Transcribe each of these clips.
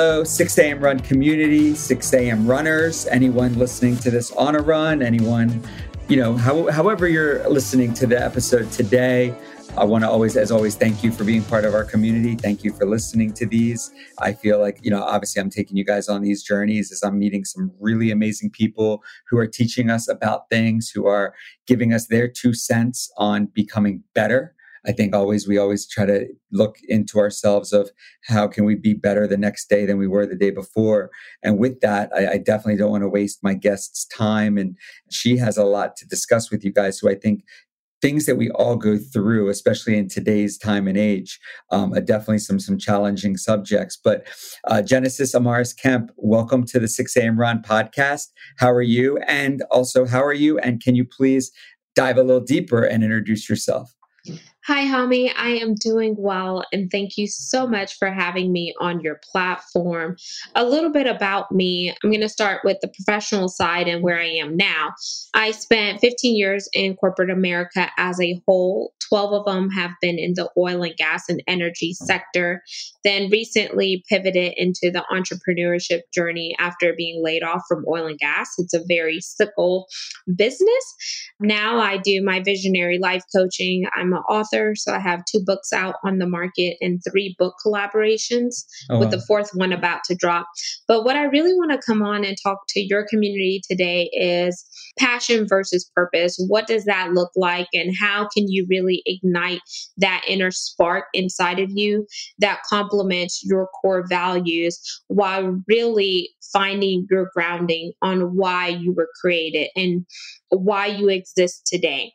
Hello, 6 a.m. run community, 6 a.m. runners, anyone listening to this on a run, anyone, you know, how, however you're listening to the episode today. I want to always, as always, thank you for being part of our community. Thank you for listening to these. I feel like, you know, obviously I'm taking you guys on these journeys as I'm meeting some really amazing people who are teaching us about things, who are giving us their two cents on becoming better. I think always we always try to look into ourselves of how can we be better the next day than we were the day before. And with that, I, I definitely don't want to waste my guest's time. And she has a lot to discuss with you guys who I think things that we all go through, especially in today's time and age, um, are definitely some some challenging subjects. But uh, Genesis Amaris Kemp, welcome to the 6 a.m. Run podcast. How are you? And also, how are you? And can you please dive a little deeper and introduce yourself? Hi, Hami. I am doing well, and thank you so much for having me on your platform. A little bit about me I'm going to start with the professional side and where I am now. I spent 15 years in corporate America as a whole, 12 of them have been in the oil and gas and energy sector. Then recently pivoted into the entrepreneurship journey after being laid off from oil and gas. It's a very cyclical business. Now I do my visionary life coaching. I'm an author, so I have two books out on the market and three book collaborations, oh, with wow. the fourth one about to drop. But what I really want to come on and talk to your community today is passion versus purpose. What does that look like, and how can you really ignite that inner spark inside of you that complements your core values while really finding your grounding on why you were created and why you exist today?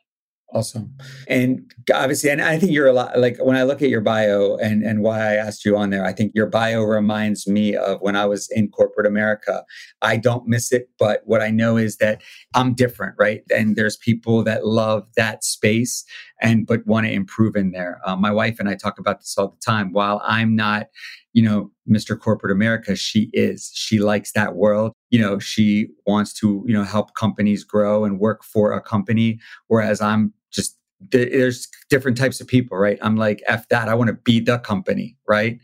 Awesome. And obviously, and I think you're a lot like when I look at your bio and, and why I asked you on there, I think your bio reminds me of when I was in corporate America. I don't miss it, but what I know is that I'm different, right? And there's people that love that space and but want to improve in there. Uh, my wife and I talk about this all the time. While I'm not you know, Mr. Corporate America, she is. She likes that world. You know, she wants to, you know, help companies grow and work for a company. Whereas I'm just, there's different types of people, right? I'm like, F that. I want to be the company, right?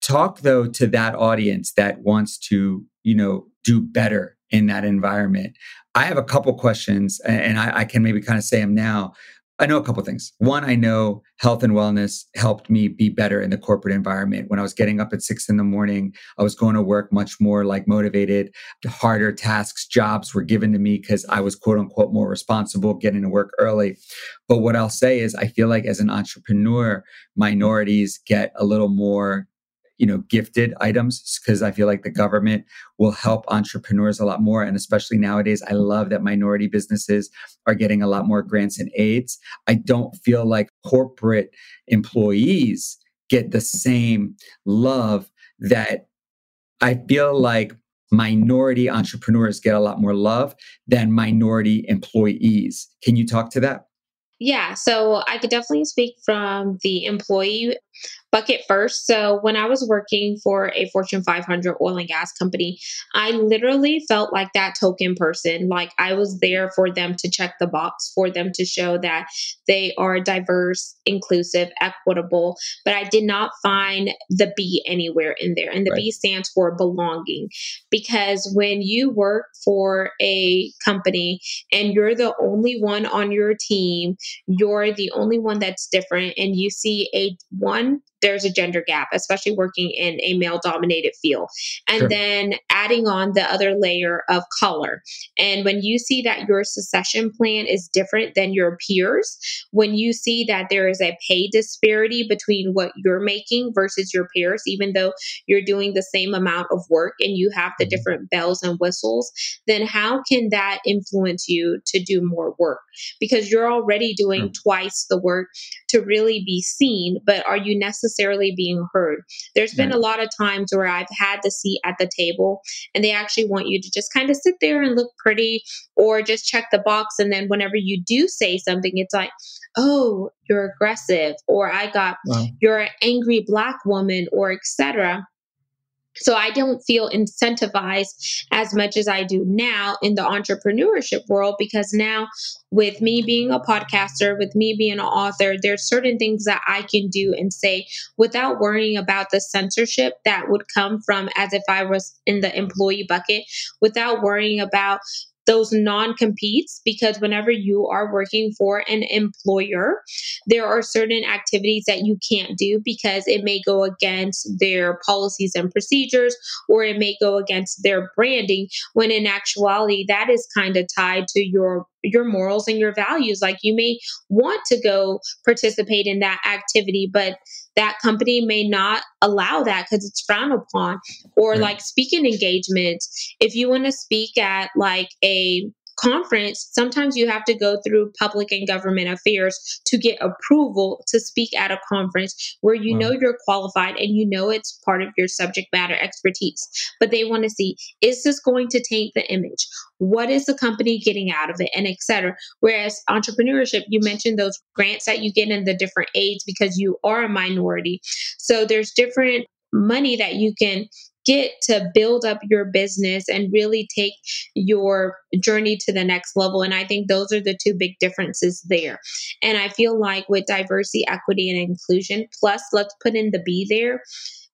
Talk though to that audience that wants to, you know, do better in that environment. I have a couple questions and I, I can maybe kind of say them now. I know a couple things. One, I know health and wellness helped me be better in the corporate environment. When I was getting up at six in the morning, I was going to work much more like motivated. Harder tasks, jobs were given to me because I was quote unquote more responsible, getting to work early. But what I'll say is, I feel like as an entrepreneur, minorities get a little more you know gifted items because i feel like the government will help entrepreneurs a lot more and especially nowadays i love that minority businesses are getting a lot more grants and aids. I don't feel like corporate employees get the same love that i feel like minority entrepreneurs get a lot more love than minority employees. Can you talk to that? Yeah, so I could definitely speak from the employee bucket first. So when I was working for a Fortune 500 oil and gas company, I literally felt like that token person. Like I was there for them to check the box, for them to show that they are diverse, inclusive, equitable. But I did not find the B anywhere in there. And the right. B stands for belonging. Because when you work for a company and you're the only one on your team, you're the only one that's different, and you see a one on there's a gender gap, especially working in a male dominated field. And sure. then adding on the other layer of color. And when you see that your succession plan is different than your peers, when you see that there is a pay disparity between what you're making versus your peers, even though you're doing the same amount of work and you have the mm-hmm. different bells and whistles, then how can that influence you to do more work? Because you're already doing mm-hmm. twice the work to really be seen, but are you necessarily necessarily being heard. There's been a lot of times where I've had the seat at the table and they actually want you to just kind of sit there and look pretty or just check the box. And then whenever you do say something, it's like, oh, you're aggressive, or I got, wow. you're an angry black woman, or etc So I don't feel incentivized as much as I do now in the entrepreneurship world because now with me being a podcaster, with me being an author, there's certain things that I can do and say without worrying about the censorship that would come from as if I was in the employee bucket, without worrying about those non competes because whenever you are working for an employer, there are certain activities that you can't do because it may go against their policies and procedures or it may go against their branding when in actuality that is kind of tied to your your morals and your values. Like you may want to go participate in that activity but that company may not allow that because it's frowned upon. Or right. like speaking engagements. If you want to speak at like a conference, sometimes you have to go through public and government affairs to get approval to speak at a conference where you wow. know you're qualified and you know it's part of your subject matter expertise. But they want to see is this going to taint the image? What is the company getting out of it? And etc. Whereas entrepreneurship, you mentioned those grants that you get in the different aids because you are a minority. So there's different money that you can get to build up your business and really take your journey to the next level. And I think those are the two big differences there. And I feel like with diversity, equity, and inclusion, plus let's put in the B there,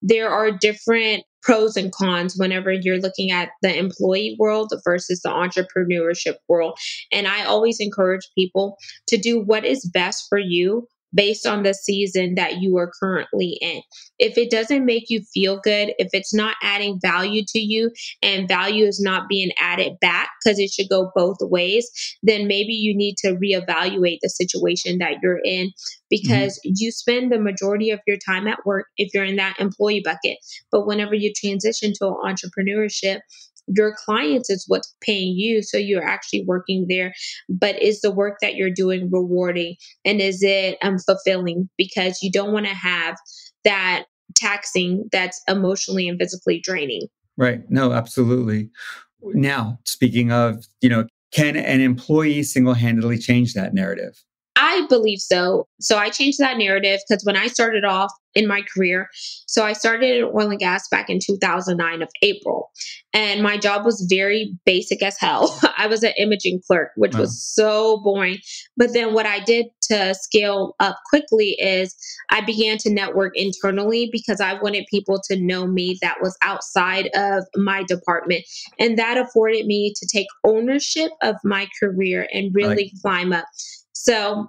there are different pros and cons whenever you're looking at the employee world versus the entrepreneurship world. And I always encourage people to do what is best for you based on the season that you are currently in. If it doesn't make you feel good, if it's not adding value to you and value is not being added back because it should go both ways, then maybe you need to reevaluate the situation that you're in because mm-hmm. you spend the majority of your time at work if you're in that employee bucket. But whenever you transition to entrepreneurship, your clients is what's paying you so you're actually working there but is the work that you're doing rewarding? And is it um, fulfilling? Because you don't want to have that taxing that's emotionally and physically draining. Right. No absolutely. Now speaking of you know can an employee single-handedly change that narrative I believe so. So I changed that narrative because when I started off in my career, so I started in oil and gas back in 2009 of April, and my job was very basic as hell. I was an imaging clerk, which wow. was so boring. But then what I did to scale up quickly is I began to network internally because I wanted people to know me that was outside of my department. And that afforded me to take ownership of my career and really like- climb up. So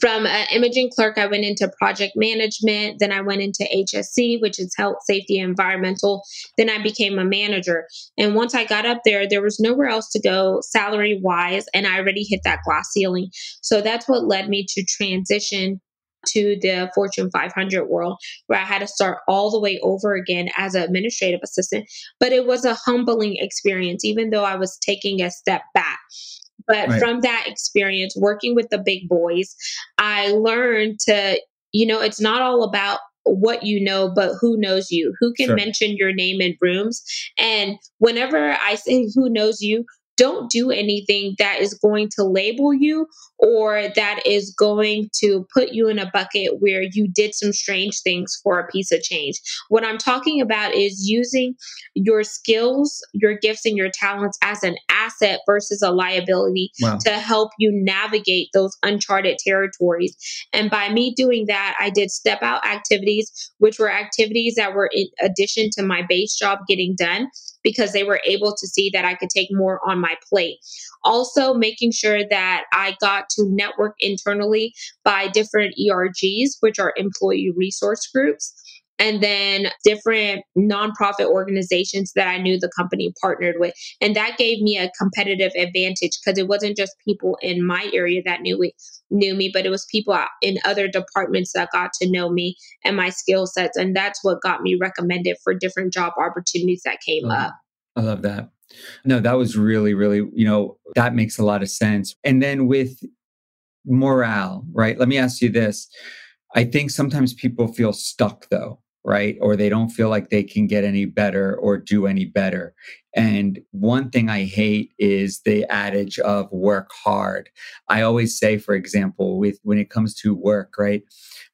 from an imaging clerk, I went into project management. Then I went into HSE, which is health, safety, environmental. Then I became a manager. And once I got up there, there was nowhere else to go salary wise. And I already hit that glass ceiling. So that's what led me to transition to the Fortune 500 world, where I had to start all the way over again as an administrative assistant. But it was a humbling experience, even though I was taking a step back. But right. from that experience, working with the big boys, I learned to, you know, it's not all about what you know, but who knows you, who can sure. mention your name in rooms. And whenever I say who knows you, don't do anything that is going to label you or that is going to put you in a bucket where you did some strange things for a piece of change. What I'm talking about is using your skills, your gifts, and your talents as an asset versus a liability wow. to help you navigate those uncharted territories. And by me doing that, I did step out activities, which were activities that were in addition to my base job getting done because they were able to see that I could take more on my plate. Also, making sure that I got to network internally by different ERGs, which are employee resource groups and then different nonprofit organizations that I knew the company partnered with. And that gave me a competitive advantage because it wasn't just people in my area that knew it, knew me, but it was people in other departments that got to know me and my skill sets. And that's what got me recommended for different job opportunities that came up. I love that. No, that was really, really, you know, that makes a lot of sense. And then with morale, right? Let me ask you this. I think sometimes people feel stuck though right? Or they don't feel like they can get any better or do any better. And one thing I hate is the adage of work hard. I always say, for example, with when it comes to work, right?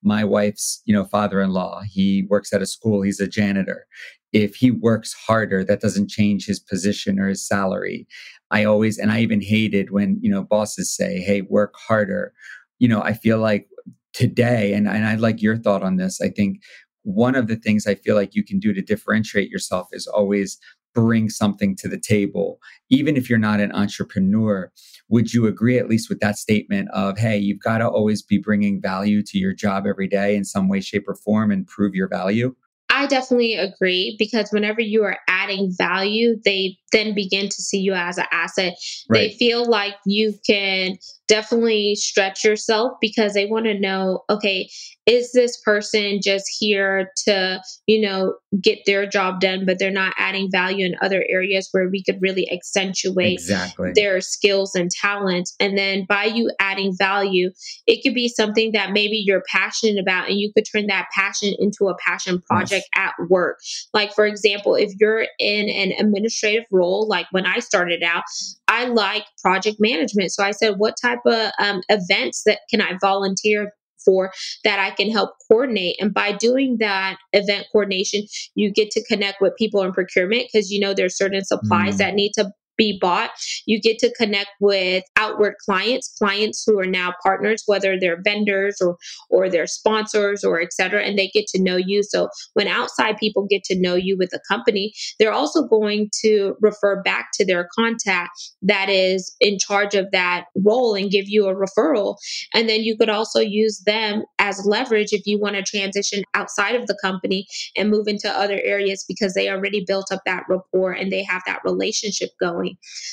My wife's, you know, father-in-law, he works at a school, he's a janitor. if he works harder, that doesn't change his position or his salary. I always, and I even hated when, you know, bosses say, hey, work harder. You know, I feel like today, and, and I'd like your thought on this. I think one of the things I feel like you can do to differentiate yourself is always bring something to the table, even if you're not an entrepreneur. Would you agree, at least with that statement of, hey, you've got to always be bringing value to your job every day in some way, shape, or form and prove your value? I definitely agree because whenever you are adding value, they then begin to see you as an asset. Right. They feel like you can definitely stretch yourself because they want to know okay, is this person just here to, you know, get their job done, but they're not adding value in other areas where we could really accentuate exactly. their skills and talent And then by you adding value, it could be something that maybe you're passionate about and you could turn that passion into a passion project yes. at work. Like, for example, if you're in an administrative role, like when I started out, I like project management. So I said, what type of um, events that can I volunteer for that I can help coordinate. And by doing that event coordination, you get to connect with people in procurement because you know there's certain supplies mm. that need to be bought. You get to connect with outward clients, clients who are now partners, whether they're vendors or or they're sponsors or et cetera, and they get to know you. So when outside people get to know you with a company, they're also going to refer back to their contact that is in charge of that role and give you a referral. And then you could also use them as leverage if you want to transition outside of the company and move into other areas because they already built up that rapport and they have that relationship going.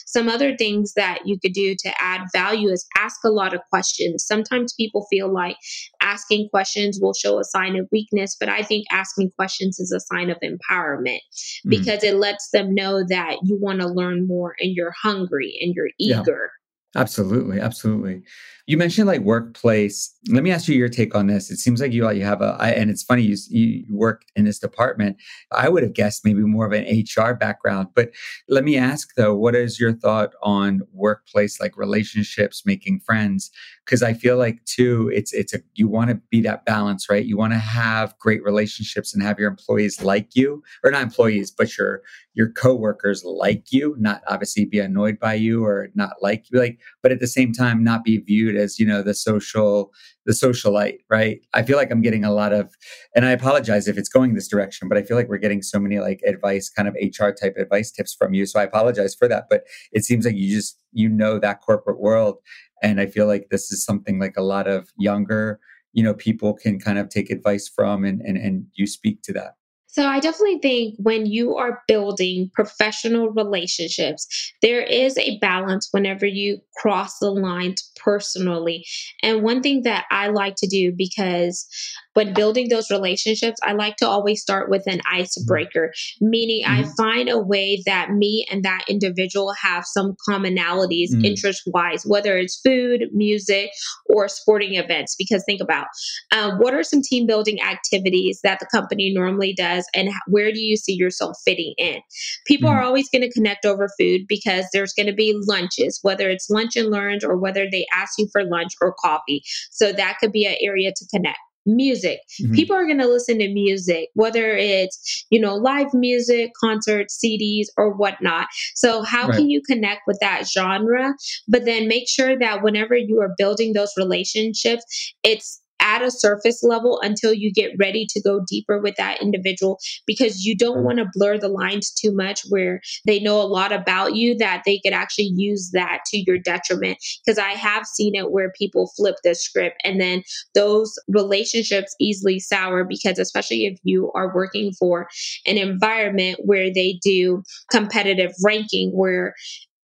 Some other things that you could do to add value is ask a lot of questions. Sometimes people feel like asking questions will show a sign of weakness, but I think asking questions is a sign of empowerment mm. because it lets them know that you want to learn more and you're hungry and you're eager. Absolutely, absolutely. You mentioned like workplace. Let me ask you your take on this. It seems like you you have a, I, and it's funny you you work in this department. I would have guessed maybe more of an HR background, but let me ask though, what is your thought on workplace like relationships, making friends? Because I feel like too, it's it's a you want to be that balance, right? You want to have great relationships and have your employees like you, or not employees, but your your coworkers like you, not obviously be annoyed by you or not like you, like, but at the same time not be viewed as you know the social the socialite right? I feel like i'm getting a lot of and i apologize if it's going this direction but i feel like we're getting so many like advice kind of hr type advice tips from you so i apologize for that but it seems like you just you know that corporate world and i feel like this is something like a lot of younger you know people can kind of take advice from and and, and you speak to that so I definitely think when you are building professional relationships, there is a balance whenever you cross the lines personally. And one thing that I like to do because when building those relationships, I like to always start with an icebreaker, meaning mm-hmm. I find a way that me and that individual have some commonalities mm-hmm. interest wise, whether it's food, music, or sporting events. Because think about um, what are some team building activities that the company normally does, and where do you see yourself fitting in? People mm-hmm. are always going to connect over food because there's going to be lunches, whether it's lunch and learns or whether they ask you for lunch or coffee. So that could be an area to connect music. Mm-hmm. People are going to listen to music, whether it's, you know, live music, concerts, CDs, or whatnot. So, how right. can you connect with that genre? But then make sure that whenever you are building those relationships, it's at a surface level until you get ready to go deeper with that individual because you don't mm-hmm. want to blur the lines too much where they know a lot about you that they could actually use that to your detriment. Because I have seen it where people flip the script and then those relationships easily sour because, especially if you are working for an environment where they do competitive ranking, where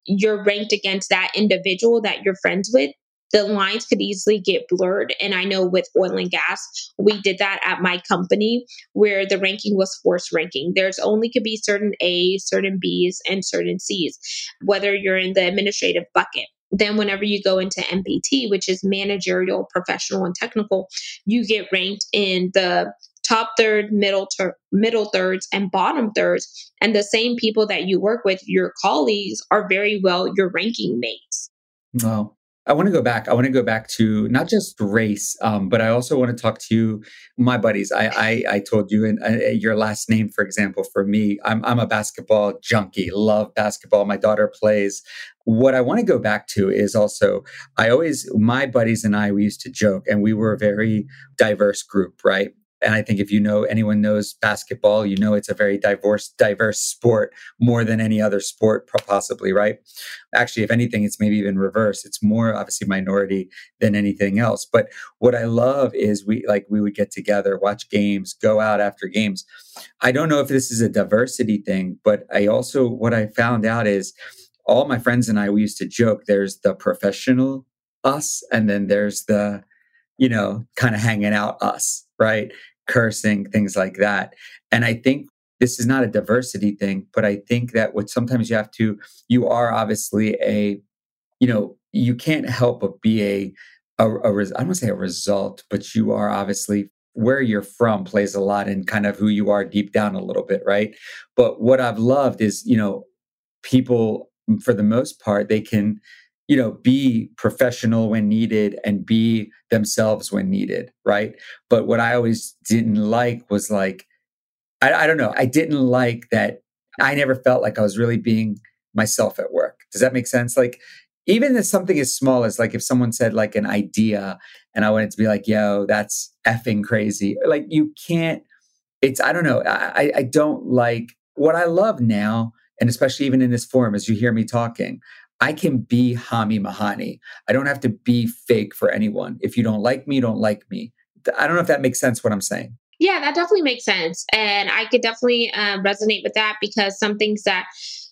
you're ranked against that individual that you're friends with the lines could easily get blurred. And I know with oil and gas, we did that at my company where the ranking was forced ranking. There's only could be certain A's, certain B's, and certain C's, whether you're in the administrative bucket. Then, whenever you go into MPT, which is managerial, professional, and technical, you get ranked in the top third, middle ter- middle thirds, and bottom thirds. And the same people that you work with, your colleagues, are very well your ranking mates. Wow. I want to go back. I want to go back to not just race, um, but I also want to talk to you, my buddies. I I, I told you, and uh, your last name, for example, for me, I'm I'm a basketball junkie. Love basketball. My daughter plays. What I want to go back to is also, I always, my buddies and I, we used to joke, and we were a very diverse group, right? And I think if you know anyone knows basketball, you know it's a very diverse diverse sport more than any other sport possibly, right? Actually, if anything, it's maybe even reverse. It's more obviously minority than anything else. But what I love is we like we would get together, watch games, go out after games. I don't know if this is a diversity thing, but I also what I found out is all my friends and I we used to joke there's the professional us and then there's the you know kind of hanging out us right cursing, things like that. And I think this is not a diversity thing, but I think that what sometimes you have to, you are obviously a, you know, you can't help but be a, a, a I don't want to say a result, but you are obviously where you're from plays a lot in kind of who you are deep down a little bit, right? But what I've loved is, you know, people for the most part, they can you know be professional when needed and be themselves when needed right? But what i always didn't like was like I, I, don't know i didn't like that i never felt like i was really being myself at work. Does that make sense? Like even if something as small as like if someone said like an idea and i wanted to be like yo that's effing crazy like you can't it's i don't know i i don't like what i love now and especially even in this forum as you hear me talking I can be Hami Mahani. I don't have to be fake for anyone. If you don't like me, you don't like me. I don't know if that makes sense what I'm saying. Yeah, that definitely makes sense. And I could definitely uh, resonate with that because some things that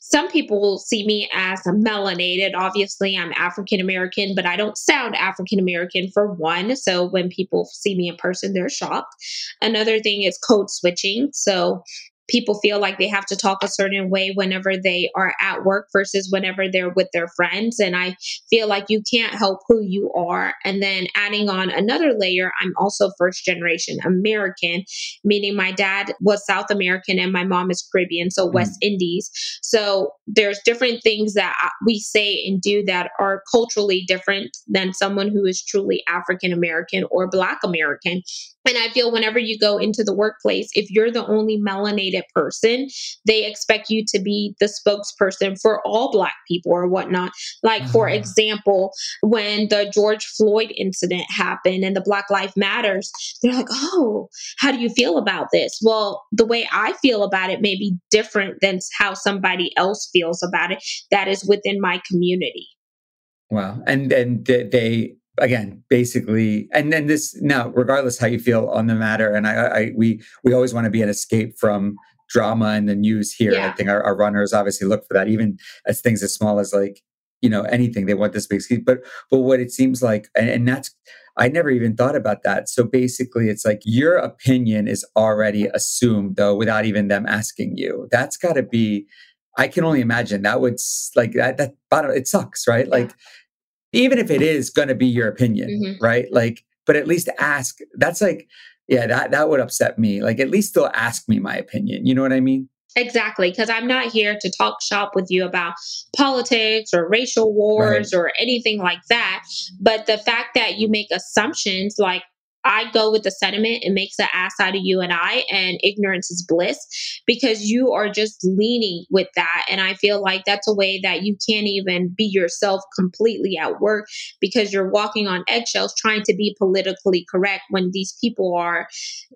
some people see me as a melanated. Obviously, I'm African American, but I don't sound African American for one. So when people see me in person, they're shocked. Another thing is code switching. So people feel like they have to talk a certain way whenever they are at work versus whenever they're with their friends. And I feel like you can't help who you are. And then adding on another layer, I'm also first generation American, meaning my dad was South American and my mom is Caribbean, so West mm. Indies. So there's different things that we say and do that are culturally different than someone who is truly African American or Black American. And I feel whenever you go into the workplace, if you're the only melanated person, they expect you to be the spokesperson for all Black people or whatnot. Like, uh-huh. for example, when the George Floyd incident happened and the Black Lives Matters, they're like, oh, how do you feel about this? Well, the way I feel about it may be different than how somebody else feels about it that is within my community. Wow. And and they again basically and then this now regardless how you feel on the matter and i, I we we always want to be an escape from drama and the news here yeah. i think our, our, runners obviously look for that even as things as small as like you know anything they want this big but but what it seems like and, and that's i never even thought about that so basically it's like your opinion is already assumed though without even them asking you that's got to be I can only imagine that would like that. That it sucks, right? Yeah. Like even if it is going to be your opinion, mm-hmm. right? Like, but at least ask. That's like, yeah, that that would upset me. Like, at least still ask me my opinion. You know what I mean? Exactly, because I'm not here to talk shop with you about politics or racial wars right. or anything like that. But the fact that you make assumptions like I go with the sentiment, it makes an ass out of you and I, and ignorance is bliss because you are just leaning with that. And I feel like that's a way that you can't even be yourself completely at work because you're walking on eggshells trying to be politically correct when these people are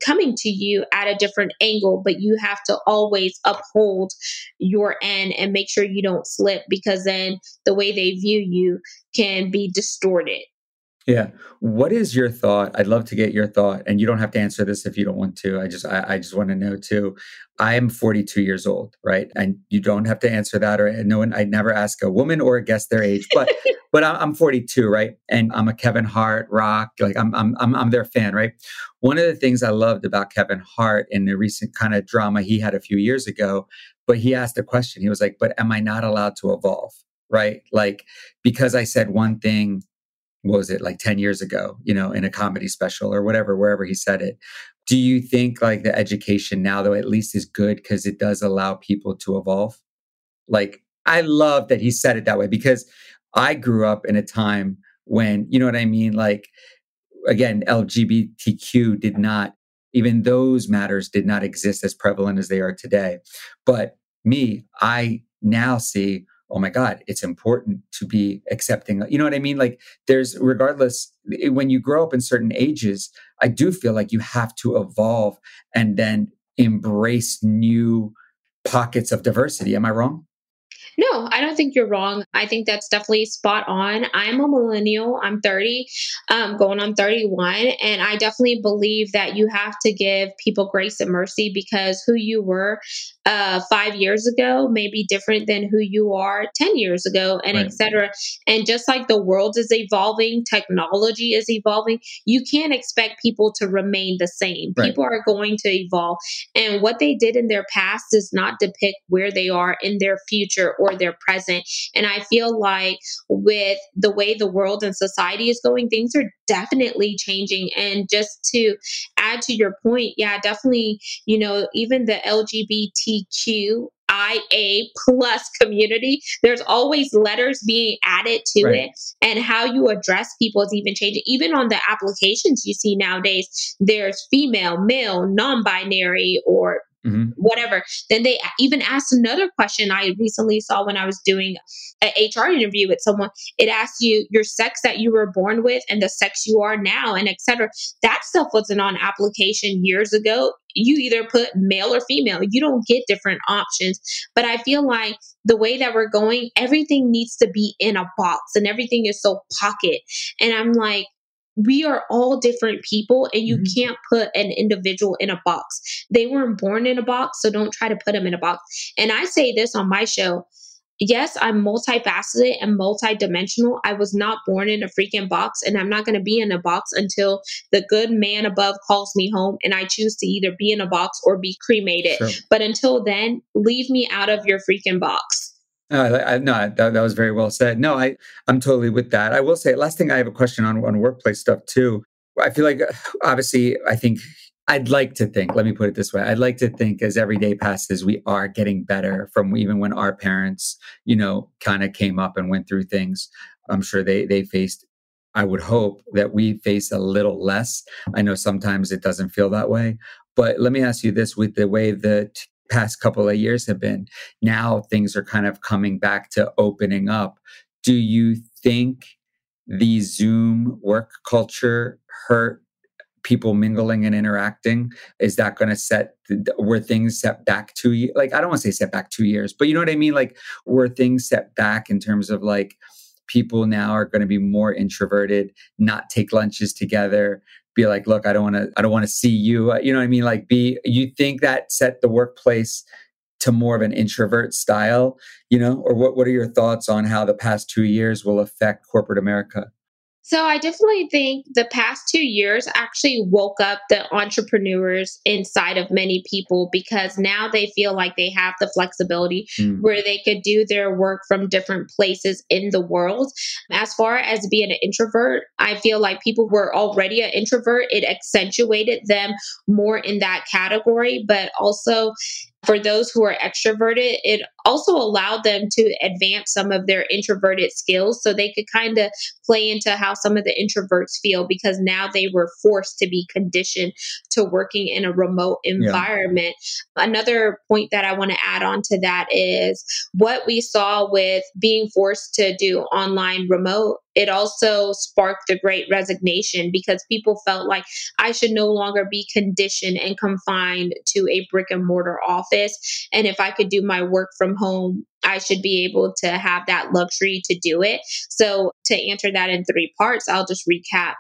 coming to you at a different angle, but you have to always uphold your end and make sure you don't slip because then the way they view you can be distorted. Yeah. What is your thought? I'd love to get your thought, and you don't have to answer this if you don't want to. I just, I, I just want to know too. I am 42 years old, right? And you don't have to answer that, or no one. I never ask a woman or a guest their age, but, but I'm 42, right? And I'm a Kevin Hart rock, like I'm, I'm, I'm, I'm their fan, right? One of the things I loved about Kevin Hart in the recent kind of drama he had a few years ago, but he asked a question. He was like, "But am I not allowed to evolve?" Right? Like because I said one thing what was it like 10 years ago you know in a comedy special or whatever wherever he said it do you think like the education now though at least is good because it does allow people to evolve like i love that he said it that way because i grew up in a time when, you know what I mean? Like, again, LGBTQ did not, even those matters did not exist as prevalent as they are today. But me, I now see, oh my God, it's important to be accepting. You know what I mean? Like, there's, regardless, when you grow up in certain ages, I do feel like you have to evolve and then embrace new pockets of diversity. Am I wrong? No, I don't think you're wrong. I think that's definitely spot on. I'm a millennial. I'm 30, um, going on 31. And I definitely believe that you have to give people grace and mercy because who you were uh, five years ago may be different than who you are 10 years ago, and right. etc. And just like the world is evolving, technology is evolving, you can't expect people to remain the same. Right. People are going to evolve. And what they did in their past does not depict where they are in their future or their present. And I feel like with the way the world and society is going, things are definitely changing. And just to add to your point, yeah, definitely, you know, even the LGBTQ IA plus community, there's always letters being added to right. it. And how you address people is even changing. Even on the applications you see nowadays, there's female, male, non binary, or mm-hmm. whatever. Then they even asked another question I recently saw when I was doing an HR interview with someone. It asked you your sex that you were born with and the sex you are now, and etc. That stuff wasn't on application years ago. You either put male or female. You don't get different options. But I feel like the way that we're going, everything needs to be in a box and everything is so pocket. And I'm like, we are all different people and you mm-hmm. can't put an individual in a box. They weren't born in a box, so don't try to put them in a box. And I say this on my show. Yes, I'm multifaceted and multidimensional. I was not born in a freaking box, and I'm not going to be in a box until the good man above calls me home and I choose to either be in a box or be cremated. Sure. But until then, leave me out of your freaking box. Uh, I, no, that, that was very well said. No, I I'm totally with that. I will say last thing I have a question on on workplace stuff too. I feel like obviously I think I'd like to think. Let me put it this way: I'd like to think as every day passes, we are getting better from even when our parents, you know, kind of came up and went through things. I'm sure they they faced I would hope that we face a little less. I know sometimes it doesn't feel that way, but let me ask you this with the way that past couple of years have been. Now things are kind of coming back to opening up. Do you think the Zoom work culture hurt people mingling and interacting? Is that going to set, were things set back two? Like, I don't want to say set back two years, but you know what I mean? Like, were things set back in terms of like, people now are going to be more introverted, not take lunches together, be like, look, I don't want to, I don't want to see you. Uh, you know what I mean? Like, be, you think that set the workplace to more of an introvert style, you know, or what, what are your thoughts on how the past two years will affect corporate America? So I definitely think the past two years actually woke up the entrepreneurs inside of many people because now they feel like they have the flexibility mm. where they could do their work from different places in the world. As far as being an introvert, I feel like people were already an introvert. It accentuated them more in that category, but also for those who are extroverted, it also allowed them to advance some of their introverted skills so they could kind of play into how some of the introverts feel because now they were forced to be conditioned to working in a remote environment. Yeah. Another point that I want to add on to that is what we saw with being forced to do online remote it also sparked the great resignation because people felt like I should no longer be conditioned and confined to a brick and mortar office. And if I could do my work from home, I should be able to have that luxury to do it. So, to answer that in three parts, I'll just recap.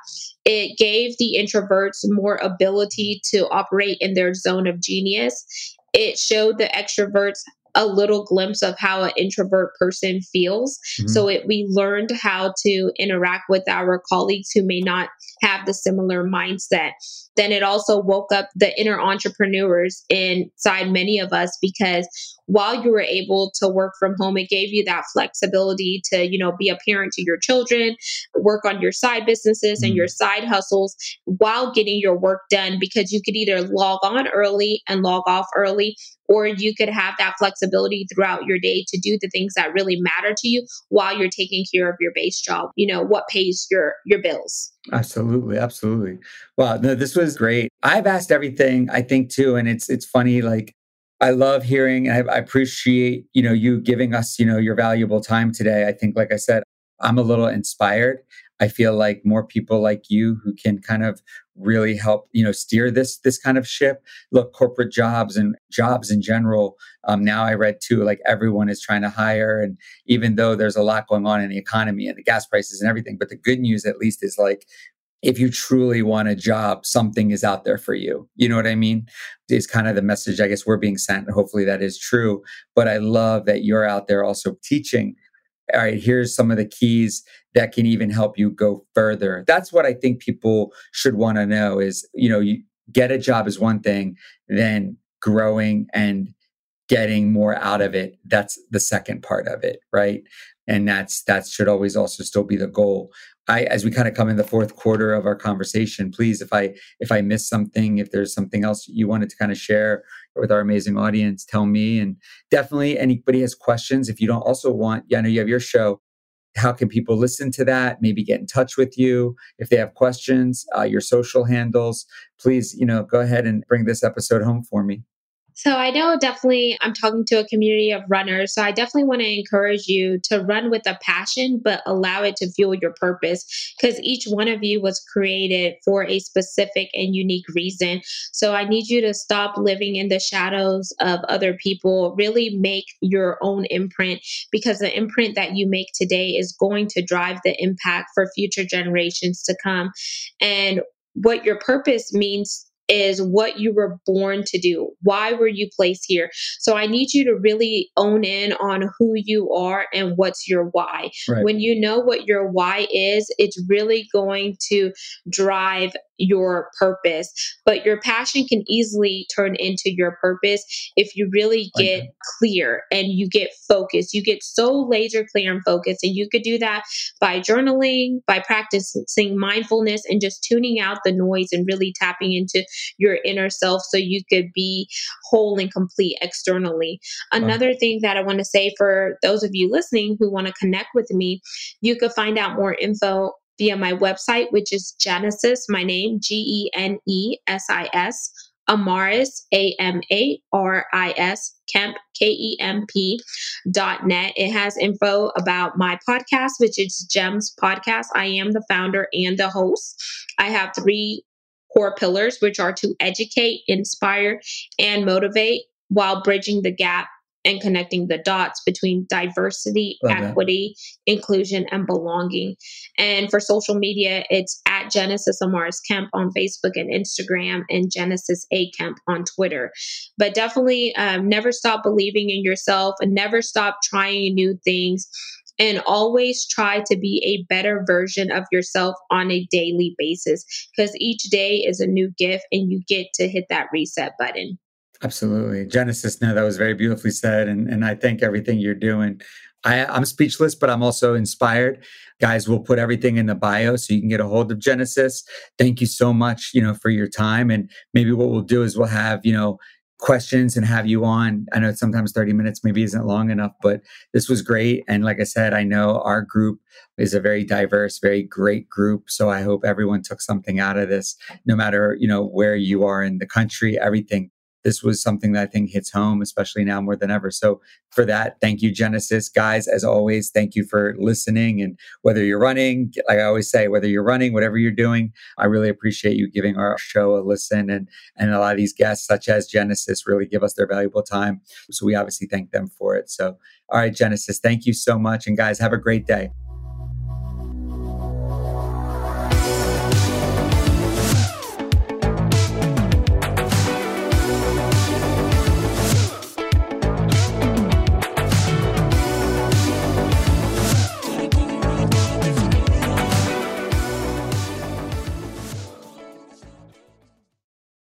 It gave the introverts more ability to operate in their zone of genius. It showed the extroverts a little glimpse of how an introvert person feels. Mm-hmm. So it, we learned how to interact with our colleagues who may not have the similar mindset. Then it also woke up the inner entrepreneurs inside many of us because while you were able to work from home. It gave you that flexibility to, you know, be a parent to your children, work on your side businesses mm-hmm. and your side hustles while getting your work done because you could either log on early and log off early or you could have that flexibility throughout your day to do the things that really matter to you while you're taking care of your base job you know what pays your your bills absolutely absolutely absolutely. wow no this was great i've asked everything i think too and it's it's funny like I love hearing and I, I appreciate, you know, you giving us, you know, your valuable time today. I think, like I said, I'm a little inspired. I feel like more people like you who can kind of really help, you know, steer this this kind of ship. Look, corporate jobs and jobs in general. Um, now I read too, like everyone is trying to hire, and even though there's a lot going on in the economy and the gas prices and everything, but the good news at least is like if you truly want a job, something is out there for you. You know what I mean? Is kind of the message I guess we're being sent. Hopefully that is true. But I love that you're out there also teaching all right, here's some of the keys that can even help you go further. That's what I think people should want to know is, you know, you get a job is one thing, then growing and getting more out of it. That's the second part of it, right? And that's that should always also still be the goal. I, as we kind of come in the fourth quarter of our conversation, please, if I if I miss something, if there's something else you wanted to kind of share with our amazing audience, tell me. And definitely, anybody has questions. If you don't also want, yeah, I know you have your show. How can people listen to that? Maybe get in touch with you if they have questions. Uh, your social handles, please. You know, go ahead and bring this episode home for me. So I know definitely I'm talking to a community of runners. So I definitely want to encourage you to run with a passion, but allow it to fuel your purpose because each one of you was created for a specific and unique reason. So I need you to stop living in the shadows of other people, really make your own imprint because the imprint that you make today is going to drive the impact for future generations to come. And what your purpose means is what you were born to do. Why were you placed here? So I need you to really own in on who you are and what's your why. Right. When you know what your why is, it's really going to drive your purpose. But your passion can easily turn into your purpose if you really get okay. clear and you get focused. You get so laser clear and focused. And you could do that by journaling, by practicing mindfulness, and just tuning out the noise and really tapping into your inner self so you could be whole and complete externally. Another thing that I want to say for those of you listening who want to connect with me, you could find out more info via my website, which is Genesis, my name, G E N E S I S, Amaris, A M A R I S, Kemp, K E M P dot net. It has info about my podcast, which is Gems Podcast. I am the founder and the host. I have three core pillars, which are to educate, inspire, and motivate while bridging the gap and connecting the dots between diversity, Love equity, inclusion, and belonging. And for social media, it's at Genesis Amaris Kemp on Facebook and Instagram, and Genesis A Kemp on Twitter. But definitely um, never stop believing in yourself and never stop trying new things and always try to be a better version of yourself on a daily basis because each day is a new gift and you get to hit that reset button. Absolutely. Genesis, no, that was very beautifully said. And, and I thank everything you're doing. I, I'm speechless, but I'm also inspired. Guys, we'll put everything in the bio so you can get a hold of Genesis. Thank you so much, you know, for your time. And maybe what we'll do is we'll have, you know, questions and have you on. I know sometimes 30 minutes maybe isn't long enough, but this was great. And like I said, I know our group is a very diverse, very great group. So I hope everyone took something out of this, no matter, you know, where you are in the country, everything this was something that I think hits home, especially now more than ever. So, for that, thank you, Genesis. Guys, as always, thank you for listening. And whether you're running, like I always say, whether you're running, whatever you're doing, I really appreciate you giving our show a listen. And, and a lot of these guests, such as Genesis, really give us their valuable time. So, we obviously thank them for it. So, all right, Genesis, thank you so much. And guys, have a great day.